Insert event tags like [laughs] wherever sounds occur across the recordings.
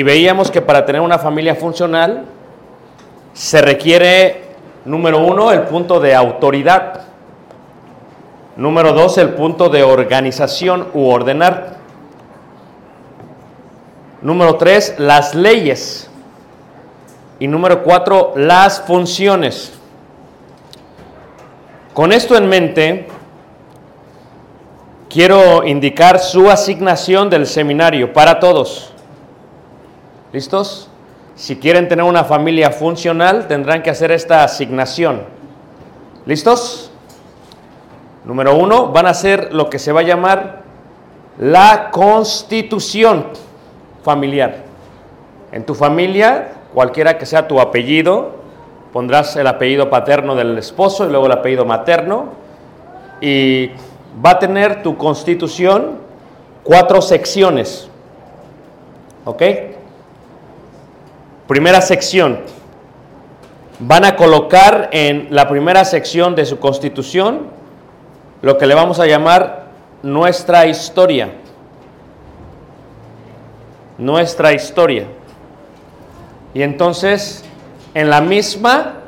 Y veíamos que para tener una familia funcional se requiere, número uno, el punto de autoridad. Número dos, el punto de organización u ordenar. Número tres, las leyes. Y número cuatro, las funciones. Con esto en mente, quiero indicar su asignación del seminario para todos. ¿Listos? Si quieren tener una familia funcional, tendrán que hacer esta asignación. ¿Listos? Número uno, van a hacer lo que se va a llamar la constitución familiar. En tu familia, cualquiera que sea tu apellido, pondrás el apellido paterno del esposo y luego el apellido materno. Y va a tener tu constitución cuatro secciones. ¿Ok? Primera sección. Van a colocar en la primera sección de su constitución lo que le vamos a llamar nuestra historia. Nuestra historia. Y entonces, en la misma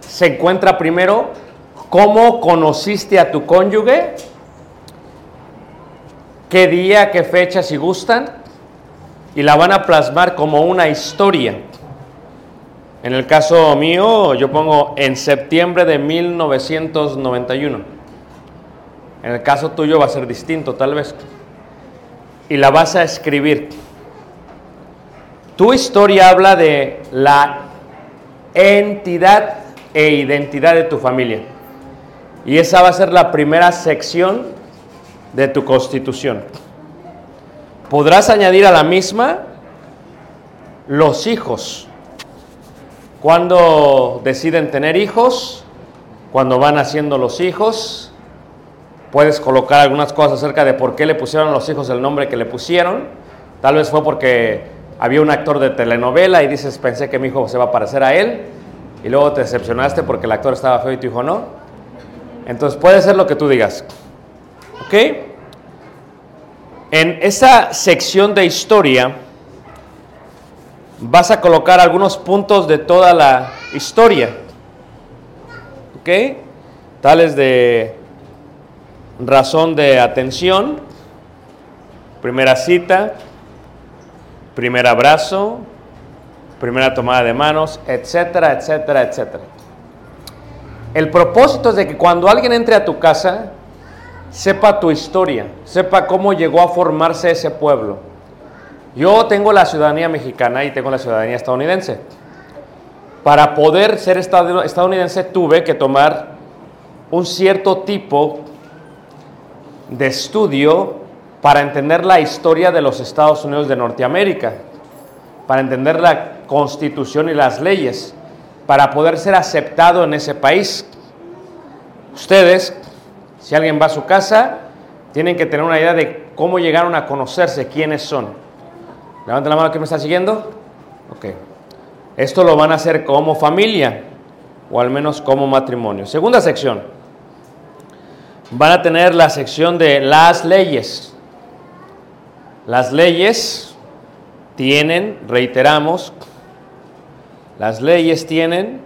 se encuentra primero cómo conociste a tu cónyuge, qué día, qué fecha, si gustan, y la van a plasmar como una historia. En el caso mío, yo pongo en septiembre de 1991. En el caso tuyo va a ser distinto, tal vez. Y la vas a escribir. Tu historia habla de la entidad e identidad de tu familia. Y esa va a ser la primera sección de tu constitución. Podrás añadir a la misma los hijos. Cuando deciden tener hijos, cuando van haciendo los hijos, puedes colocar algunas cosas acerca de por qué le pusieron a los hijos el nombre que le pusieron. Tal vez fue porque había un actor de telenovela y dices, pensé que mi hijo se va a parecer a él, y luego te decepcionaste porque el actor estaba feo y tu hijo no. Entonces puede ser lo que tú digas. ¿Ok? En esa sección de historia vas a colocar algunos puntos de toda la historia. ¿Ok? Tales de razón de atención, primera cita, primer abrazo, primera tomada de manos, etcétera, etcétera, etcétera. El propósito es de que cuando alguien entre a tu casa, sepa tu historia, sepa cómo llegó a formarse ese pueblo. Yo tengo la ciudadanía mexicana y tengo la ciudadanía estadounidense. Para poder ser estad- estadounidense tuve que tomar un cierto tipo de estudio para entender la historia de los Estados Unidos de Norteamérica, para entender la constitución y las leyes, para poder ser aceptado en ese país. Ustedes, si alguien va a su casa, tienen que tener una idea de cómo llegaron a conocerse, quiénes son. Levanten la mano que me está siguiendo. Ok. Esto lo van a hacer como familia, o al menos como matrimonio. Segunda sección. Van a tener la sección de las leyes. Las leyes tienen, reiteramos, las leyes tienen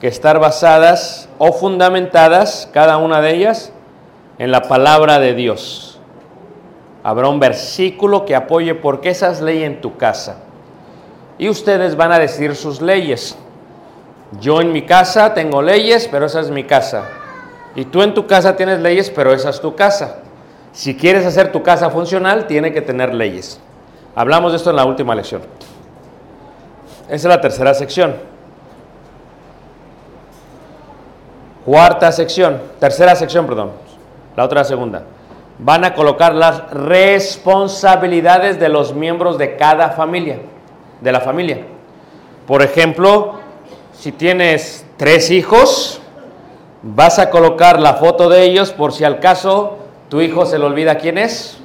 que estar basadas o fundamentadas, cada una de ellas, en la palabra de Dios. Habrá un versículo que apoye por qué esas leyes en tu casa. Y ustedes van a decir sus leyes. Yo en mi casa tengo leyes, pero esa es mi casa. Y tú en tu casa tienes leyes, pero esa es tu casa. Si quieres hacer tu casa funcional, tiene que tener leyes. Hablamos de esto en la última lección. Esa es la tercera sección. Cuarta sección, tercera sección, perdón. La otra segunda. Van a colocar las responsabilidades de los miembros de cada familia, de la familia. Por ejemplo, si tienes tres hijos, vas a colocar la foto de ellos por si al caso tu hijo se le olvida quién es.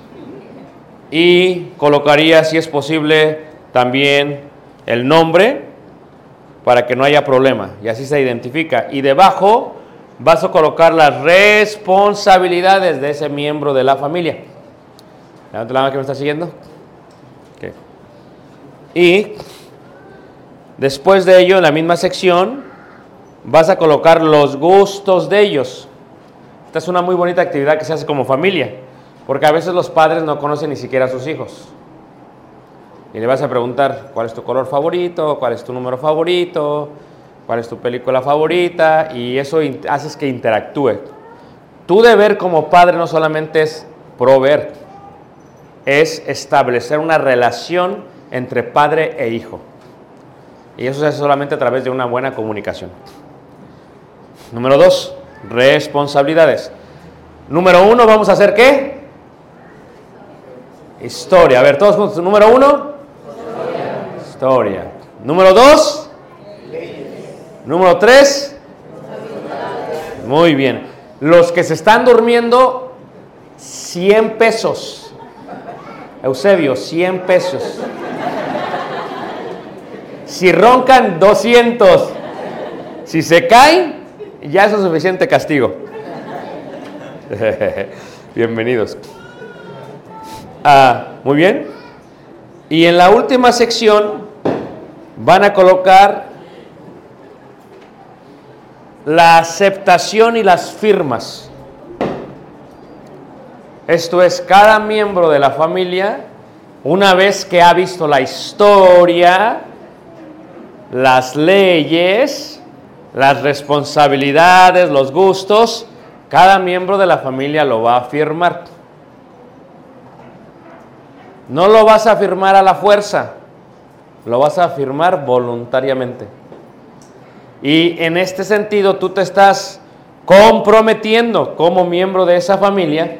Y colocaría, si es posible, también el nombre para que no haya problema. Y así se identifica. Y debajo vas a colocar las responsabilidades de ese miembro de la familia. Levanta la mano que me está siguiendo. Ok. Y después de ello, en la misma sección, vas a colocar los gustos de ellos. Esta es una muy bonita actividad que se hace como familia, porque a veces los padres no conocen ni siquiera a sus hijos. Y le vas a preguntar cuál es tu color favorito, cuál es tu número favorito, cuál es tu película favorita, y eso haces que interactúe. Tu deber como padre no solamente es proveer, es establecer una relación entre padre e hijo. Y eso se hace solamente a través de una buena comunicación. Número dos, responsabilidades. Número uno, vamos a hacer qué? Historia. A ver, todos juntos. Número uno. Historia. Número dos. Número tres. Muy bien. Los que se están durmiendo, 100 pesos. Eusebio, 100 pesos. Si roncan, 200. Si se caen, ya es suficiente castigo. [laughs] Bienvenidos. Ah, muy bien. Y en la última sección van a colocar la aceptación y las firmas. Esto es, cada miembro de la familia, una vez que ha visto la historia, las leyes, las responsabilidades, los gustos, cada miembro de la familia lo va a firmar. No lo vas a firmar a la fuerza, lo vas a firmar voluntariamente. Y en este sentido tú te estás comprometiendo como miembro de esa familia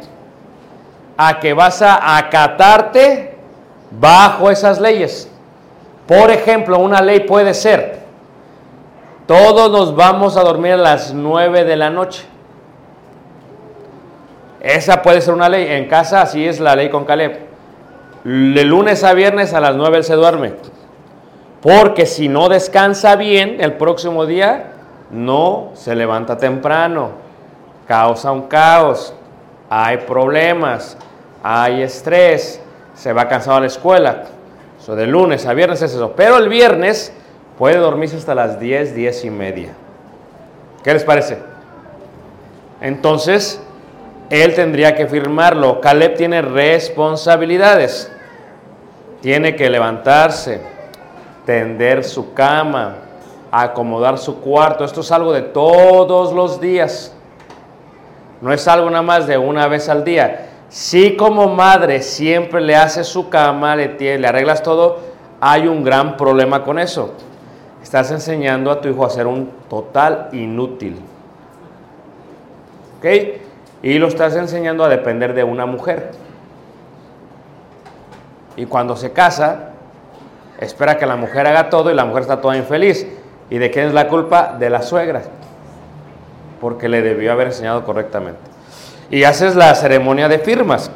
a que vas a acatarte bajo esas leyes. Por ejemplo, una ley puede ser, todos nos vamos a dormir a las 9 de la noche. Esa puede ser una ley. En casa así es la ley con Caleb. De lunes a viernes a las 9 él se duerme. Porque si no descansa bien, el próximo día no se levanta temprano. Causa un caos. Hay problemas. Hay estrés. Se va cansado a la escuela. Eso de lunes a viernes es eso. Pero el viernes puede dormirse hasta las 10, 10 y media. ¿Qué les parece? Entonces, él tendría que firmarlo. Caleb tiene responsabilidades. Tiene que levantarse, tender su cama, acomodar su cuarto. Esto es algo de todos los días. No es algo nada más de una vez al día. Si como madre siempre le haces su cama, le, tie- le arreglas todo, hay un gran problema con eso. Estás enseñando a tu hijo a ser un total inútil. ¿Ok? Y lo estás enseñando a depender de una mujer. Y cuando se casa, espera que la mujer haga todo y la mujer está toda infeliz. ¿Y de quién es la culpa? De la suegra. Porque le debió haber enseñado correctamente. Y haces la ceremonia de firmas.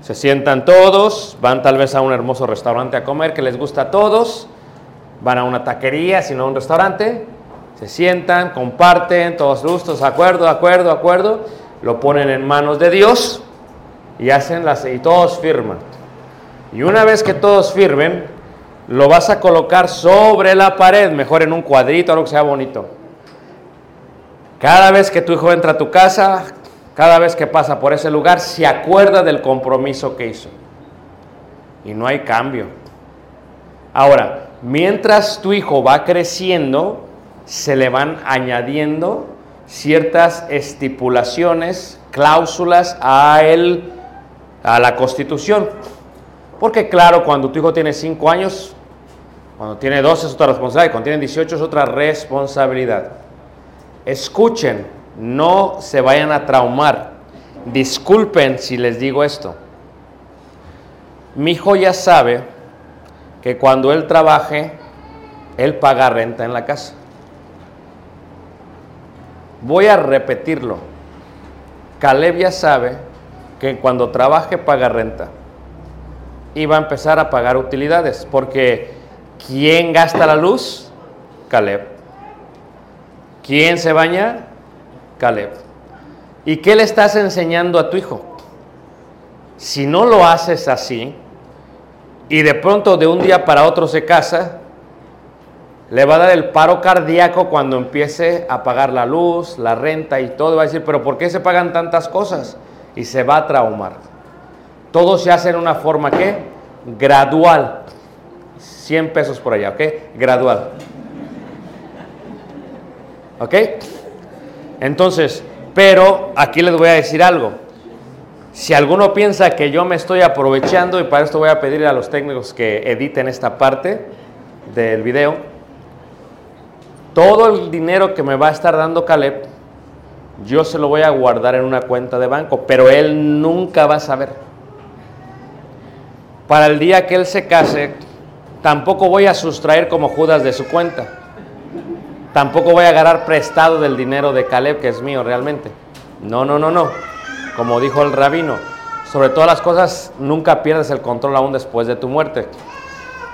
Se sientan todos, van tal vez a un hermoso restaurante a comer que les gusta a todos, van a una taquería, sino a un restaurante, se sientan, comparten, todos gustos, acuerdo, acuerdo, acuerdo, lo ponen en manos de Dios y hacen las y todos firman. Y una vez que todos firmen, lo vas a colocar sobre la pared, mejor en un cuadrito, algo que sea bonito. Cada vez que tu hijo entra a tu casa, cada vez que pasa por ese lugar, se acuerda del compromiso que hizo. Y no hay cambio. Ahora, mientras tu hijo va creciendo, se le van añadiendo ciertas estipulaciones, cláusulas a, él, a la constitución. Porque claro, cuando tu hijo tiene 5 años, cuando tiene 12 es otra responsabilidad, cuando tiene 18 es otra responsabilidad. Escuchen, no se vayan a traumar. Disculpen si les digo esto. Mi hijo ya sabe que cuando él trabaje, él paga renta en la casa. Voy a repetirlo. Caleb ya sabe que cuando trabaje paga renta. Y va a empezar a pagar utilidades. Porque ¿quién gasta la luz? Caleb. ¿Quién se baña? Caleb. ¿Y qué le estás enseñando a tu hijo? Si no lo haces así y de pronto de un día para otro se casa, le va a dar el paro cardíaco cuando empiece a pagar la luz, la renta y todo. Va a decir, pero ¿por qué se pagan tantas cosas? Y se va a traumar. Todo se hace en una forma que gradual. 100 pesos por allá, ¿ok? Gradual. ¿Ok? Entonces, pero aquí les voy a decir algo. Si alguno piensa que yo me estoy aprovechando, y para esto voy a pedir a los técnicos que editen esta parte del video, todo el dinero que me va a estar dando Caleb, yo se lo voy a guardar en una cuenta de banco, pero él nunca va a saber. Para el día que él se case, tampoco voy a sustraer como Judas de su cuenta. Tampoco voy a agarrar prestado del dinero de Caleb, que es mío realmente. No, no, no, no. Como dijo el rabino, sobre todas las cosas, nunca pierdes el control aún después de tu muerte.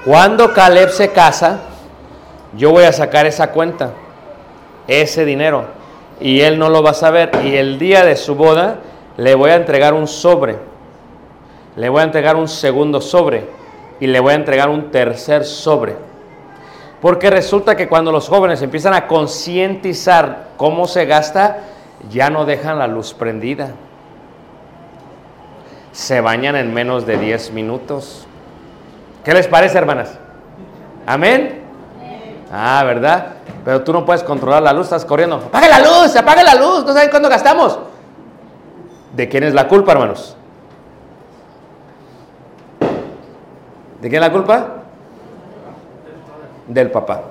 Cuando Caleb se casa, yo voy a sacar esa cuenta, ese dinero, y él no lo va a saber. Y el día de su boda, le voy a entregar un sobre, le voy a entregar un segundo sobre, y le voy a entregar un tercer sobre. Porque resulta que cuando los jóvenes empiezan a concientizar cómo se gasta, ya no dejan la luz prendida. Se bañan en menos de 10 minutos. ¿Qué les parece, hermanas? ¿Amén? Ah, ¿verdad? Pero tú no puedes controlar la luz, estás corriendo. ¡Apague la luz! ¡Apague la luz! ¿No saben cuándo gastamos? ¿De quién es la culpa, hermanos? ¿De quién la culpa? Del papá.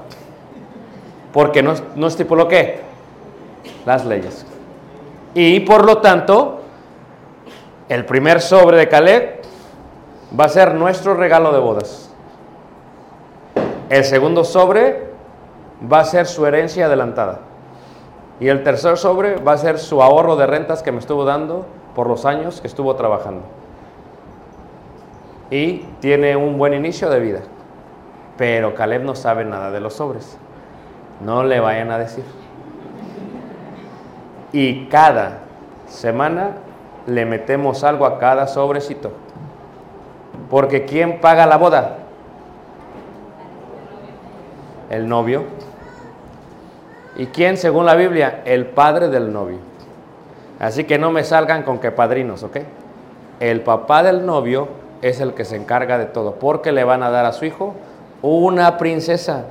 Porque no, no estipuló qué? Las leyes. Y por lo tanto, el primer sobre de Caleb va a ser nuestro regalo de bodas. El segundo sobre va a ser su herencia adelantada. Y el tercer sobre va a ser su ahorro de rentas que me estuvo dando por los años que estuvo trabajando. Y tiene un buen inicio de vida. Pero Caleb no sabe nada de los sobres. No le vayan a decir. Y cada semana le metemos algo a cada sobrecito. Porque ¿quién paga la boda? El novio. ¿Y quién, según la Biblia? El padre del novio. Así que no me salgan con que padrinos, ¿ok? El papá del novio es el que se encarga de todo, porque le van a dar a su hijo una princesa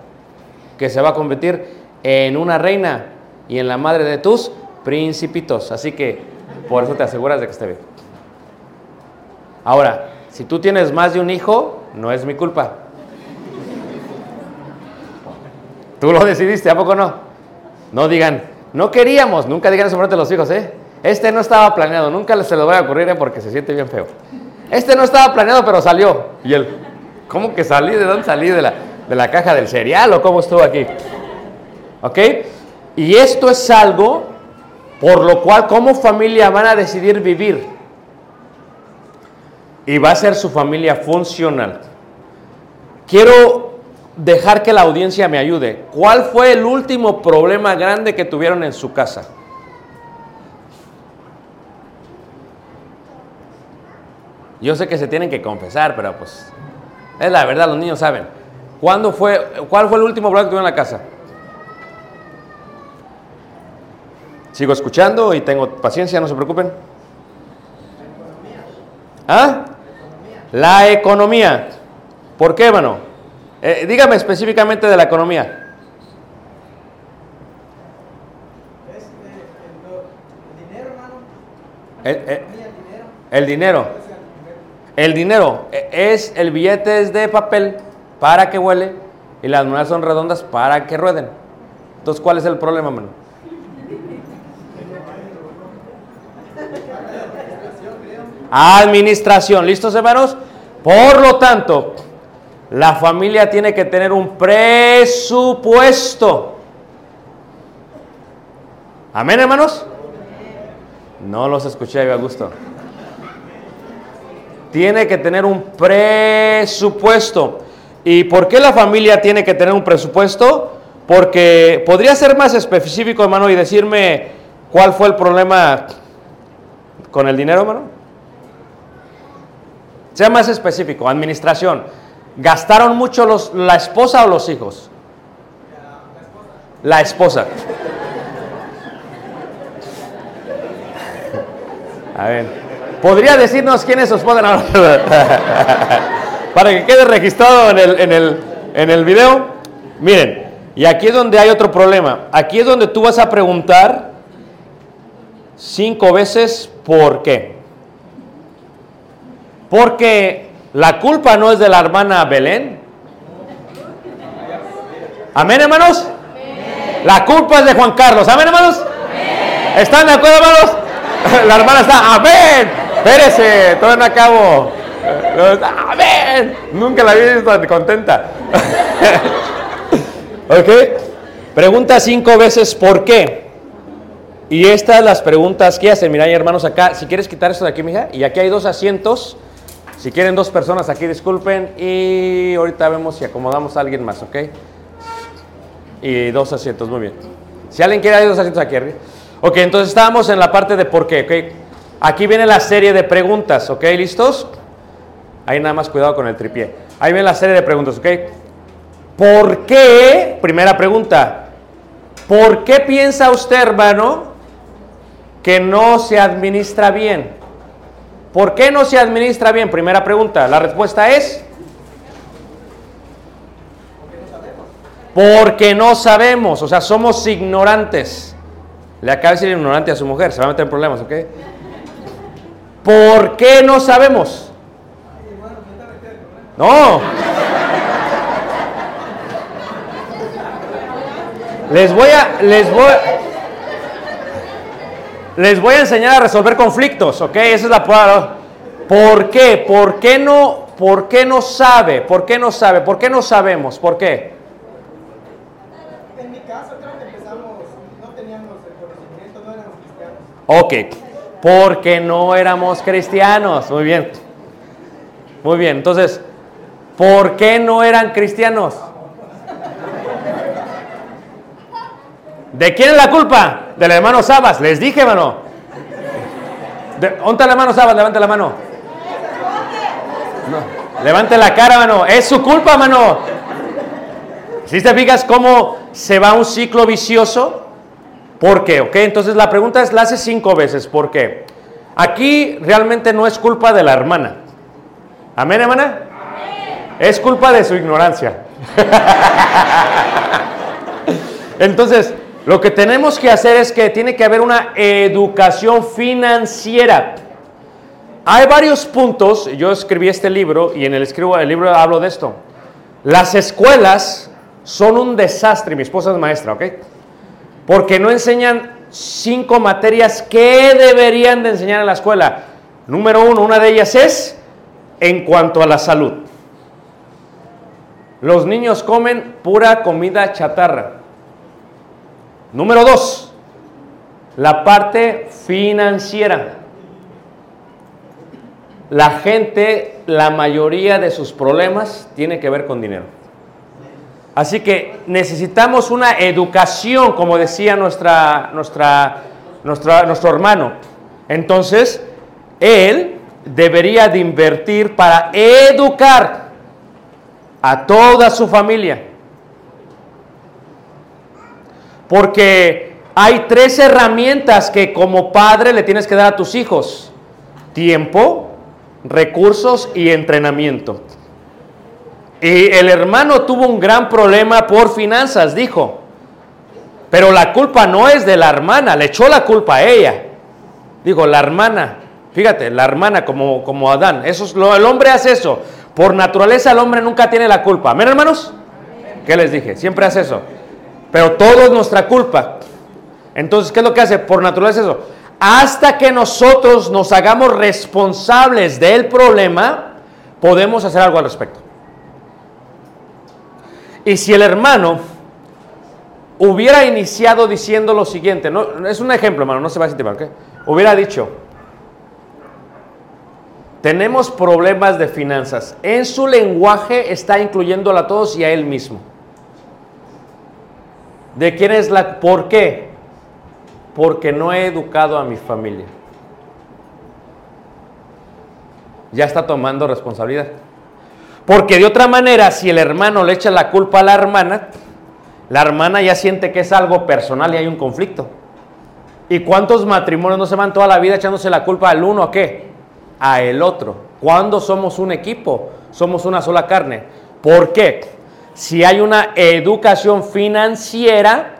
que se va a convertir en una reina y en la madre de tus principitos. Así que Por eso te aseguras de que esté bien. Ahora, si tú tienes más de un hijo, no es mi culpa. Tú lo decidiste, ¿a poco no? No digan, no queríamos, nunca digan eso frente a los hijos, ¿eh? Este no estaba planeado, nunca se lo voy a ocurrir ¿eh? porque se siente bien feo. Este no estaba planeado, pero salió. Y él, ¿cómo que salí? ¿De dónde salí? ¿De la, de la caja del cereal o cómo estuvo aquí? ¿Ok? Y esto es algo por lo cual como familia van a decidir vivir. Y va a ser su familia funcional. Quiero dejar que la audiencia me ayude. ¿Cuál fue el último problema grande que tuvieron en su casa? Yo sé que se tienen que confesar, pero pues es la verdad, los niños saben. ¿Cuándo fue, ¿Cuál fue el último problema que tuvieron en la casa? Sigo escuchando y tengo paciencia, no se preocupen. ¿Ah? La economía. ¿Por qué, hermano? Eh, dígame específicamente de la economía. Eh, el, el dinero, hermano. El, el- Mira, el dinero. El dinero. Eh, es el billete es de papel para que huele y las monedas son redondas para que rueden. Entonces, ¿cuál es el problema, hermano? Administración, ¿listos hermanos? Por lo tanto, la familia tiene que tener un presupuesto. Amén, hermanos. No los escuché a gusto. Tiene que tener un presupuesto. ¿Y por qué la familia tiene que tener un presupuesto? Porque podría ser más específico, hermano, y decirme cuál fue el problema con el dinero, hermano. Sea más específico, administración. ¿Gastaron mucho los, la esposa o los hijos? La esposa. [laughs] A ver, ¿podría decirnos quién es su esposa? No, no. Para que quede registrado en el, en, el, en el video. Miren, y aquí es donde hay otro problema. Aquí es donde tú vas a preguntar cinco veces por qué. Porque la culpa no es de la hermana Belén. Amén, hermanos. La culpa es de Juan Carlos. Amén, hermanos. ¿Están de acuerdo, hermanos? [laughs] La hermana está, amén. Espérese, todavía no acabo. Amén. Nunca la vi tan contenta. [laughs] ok. Pregunta cinco veces por qué. Y estas las preguntas que hacen. Hay hermanos acá. Si quieres quitar esto de aquí, mija. Y aquí hay dos asientos. Si quieren dos personas aquí, disculpen. Y ahorita vemos si acomodamos a alguien más, ¿ok? Y dos asientos, muy bien. Si alguien quiere, hay dos asientos aquí arriba. Ok, entonces estábamos en la parte de por qué, ¿ok? Aquí viene la serie de preguntas, ¿ok? ¿Listos? Ahí nada más cuidado con el tripié. Ahí viene la serie de preguntas, ¿ok? ¿Por qué? Primera pregunta. ¿Por qué piensa usted, hermano, que no se administra bien? ¿Por qué no se administra bien? Primera pregunta. La respuesta es... Porque no sabemos, o sea, somos ignorantes. Le acaba de decir ignorante a su mujer, se va a meter en problemas, ¿ok? ¿Por qué no sabemos? No. Les voy a, les voy, les voy a enseñar a resolver conflictos, ¿ok? Esa es la palabra. ¿Por qué? ¿Por qué no, por qué no sabe? ¿Por qué no sabe? ¿Por qué no sabemos? ¿Por qué? En mi caso, creo que empezamos, no teníamos el conocimiento, no éramos cristianos. Ok, porque no éramos cristianos. Muy bien. Muy bien, entonces, ¿por qué no eran cristianos? ¿De quién es la culpa? Del hermano Sabas. Les dije, hermano. De, ¿Dónde está el hermano Sabas? Levante la mano. No, levante la cara, hermano. Es su culpa, hermano. Si te fijas cómo se va un ciclo vicioso, ¿Por qué? ¿Ok? Entonces la pregunta es, la hace cinco veces. ¿Por qué? Aquí realmente no es culpa de la hermana. ¿Amén, hermana? Es culpa de su ignorancia. [laughs] Entonces, Lo que tenemos que hacer es que tiene que haber una educación financiera. Hay varios puntos, yo escribí este libro y en el, escribo, el libro hablo de esto. Las escuelas son un desastre, mi esposa es maestra, ¿ok? Porque no enseñan cinco materias que deberían de enseñar en la escuela. Número uno, una de ellas es en cuanto a la salud. Los niños comen pura comida chatarra. Número dos, la parte financiera. La gente, la mayoría de sus problemas tiene que ver con dinero. Así que necesitamos una educación, como decía nuestra, nuestro hermano. Entonces, él debería de invertir para educar a toda su familia. Porque hay tres herramientas que como padre le tienes que dar a tus hijos. Tiempo, recursos y entrenamiento. Y el hermano tuvo un gran problema por finanzas, dijo. Pero la culpa no es de la hermana, le echó la culpa a ella. Digo, la hermana, fíjate, la hermana como, como Adán, eso es lo, el hombre hace eso. Por naturaleza el hombre nunca tiene la culpa. ¿Amén, hermanos? ¿Qué les dije? Siempre hace eso. Pero todo es nuestra culpa. Entonces, ¿qué es lo que hace? Por naturaleza eso. Hasta que nosotros nos hagamos responsables del problema, podemos hacer algo al respecto. Y si el hermano hubiera iniciado diciendo lo siguiente, no, es un ejemplo, hermano, no se va a sentir mal, ¿ok? Hubiera dicho, tenemos problemas de finanzas. En su lenguaje está incluyéndolo a todos y a él mismo. ¿De quién es la... ¿Por qué? Porque no he educado a mi familia. Ya está tomando responsabilidad. Porque de otra manera, si el hermano le echa la culpa a la hermana, la hermana ya siente que es algo personal y hay un conflicto. ¿Y cuántos matrimonios no se van toda la vida echándose la culpa al uno a qué? A el otro. Cuando somos un equipo, somos una sola carne. ¿Por qué? Si hay una educación financiera,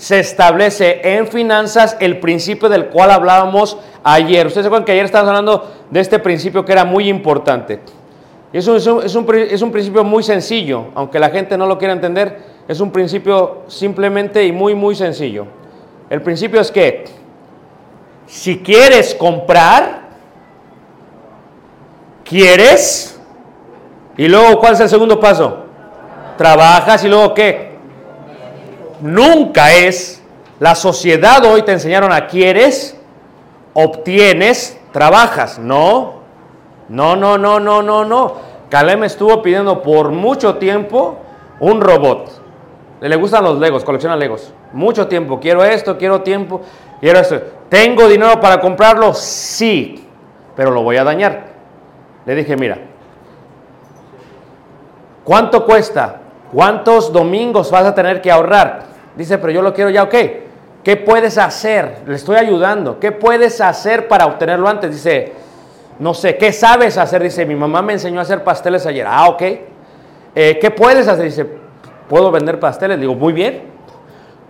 se establece en finanzas el principio del cual hablábamos ayer. Ustedes se acuerdan que ayer estábamos hablando de este principio que era muy importante. Es un, es, un, es, un, es un, principio muy sencillo, aunque la gente no lo quiera entender, es un principio simplemente y muy, muy sencillo. El principio es que si quieres comprar, quieres, y luego, ¿cuál es el segundo paso? Trabajas y luego, ¿qué? Nunca es, la sociedad hoy te enseñaron a quieres, obtienes, trabajas. No, no, no, no, no, no, no. Caleb me estuvo pidiendo por mucho tiempo un robot. Le gustan los legos, colecciona legos. Mucho tiempo. Quiero esto, quiero tiempo, quiero esto. ¿Tengo dinero para comprarlo? Sí, pero lo voy a dañar. Le dije, mira, ¿cuánto cuesta? ¿Cuántos domingos vas a tener que ahorrar? Dice, pero yo lo quiero ya, ok. ¿Qué puedes hacer? Le estoy ayudando. ¿Qué puedes hacer para obtenerlo antes? Dice, no sé, ¿qué sabes hacer? Dice, mi mamá me enseñó a hacer pasteles ayer. Ah, ok. Eh, ¿Qué puedes hacer? Dice, puedo vender pasteles. Digo, muy bien.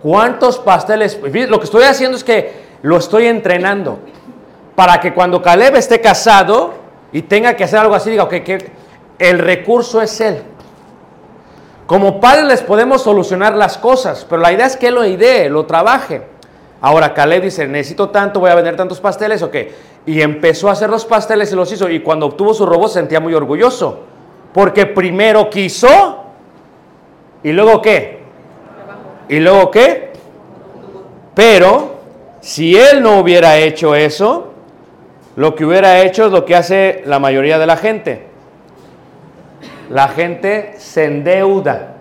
¿Cuántos pasteles? Lo que estoy haciendo es que lo estoy entrenando para que cuando Caleb esté casado y tenga que hacer algo así, diga, ok, que el recurso es él. Como padres les podemos solucionar las cosas, pero la idea es que lo idee, lo trabaje. Ahora Caleb dice, necesito tanto, voy a vender tantos pasteles, ok. Y empezó a hacer los pasteles y los hizo. Y cuando obtuvo su robot se sentía muy orgulloso. Porque primero quiso y luego qué. Y luego qué. Pero si él no hubiera hecho eso, lo que hubiera hecho es lo que hace la mayoría de la gente. La gente se endeuda.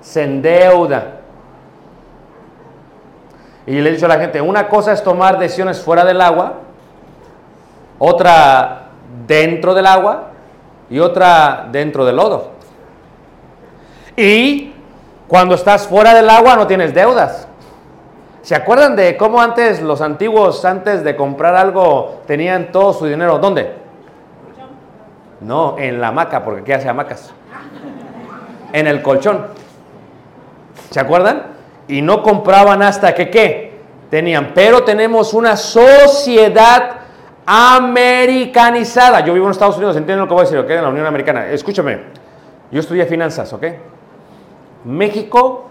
Se endeuda. Y le he dicho a la gente, una cosa es tomar decisiones fuera del agua, otra dentro del agua y otra dentro del lodo. Y cuando estás fuera del agua no tienes deudas. ¿Se acuerdan de cómo antes los antiguos, antes de comprar algo, tenían todo su dinero? ¿Dónde? No, en la hamaca, porque aquí hace hamacas. en el colchón. ¿Se acuerdan? Y no compraban hasta que qué tenían. Pero tenemos una sociedad americanizada. Yo vivo en Estados Unidos, entienden lo que voy a decir, ¿ok? En la Unión Americana. Escúchame, yo estudié finanzas, ¿ok? México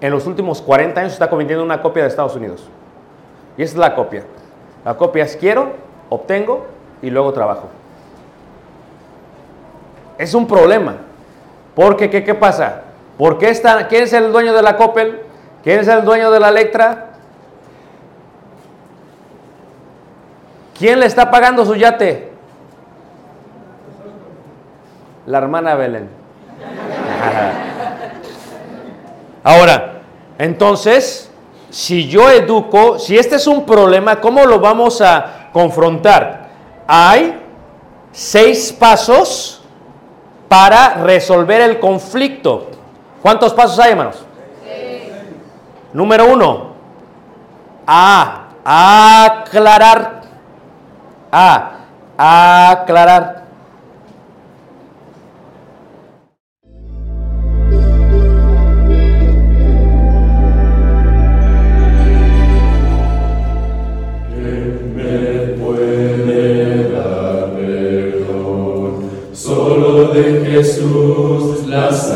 en los últimos 40 años está convirtiendo en una copia de Estados Unidos. Y esa es la copia. La copia es quiero, obtengo y luego trabajo. Es un problema. Porque, ¿qué, qué pasa? ¿Por qué ¿Quién es el dueño de la Coppel? ¿Quién es el dueño de la Electra? ¿Quién le está pagando su yate? La hermana Belén. [laughs] Ahora, entonces, si yo educo, si este es un problema, ¿cómo lo vamos a confrontar? Hay seis pasos para resolver el conflicto. ¿Cuántos pasos hay, hermanos? Número uno, A, aclarar. A, aclarar. Bless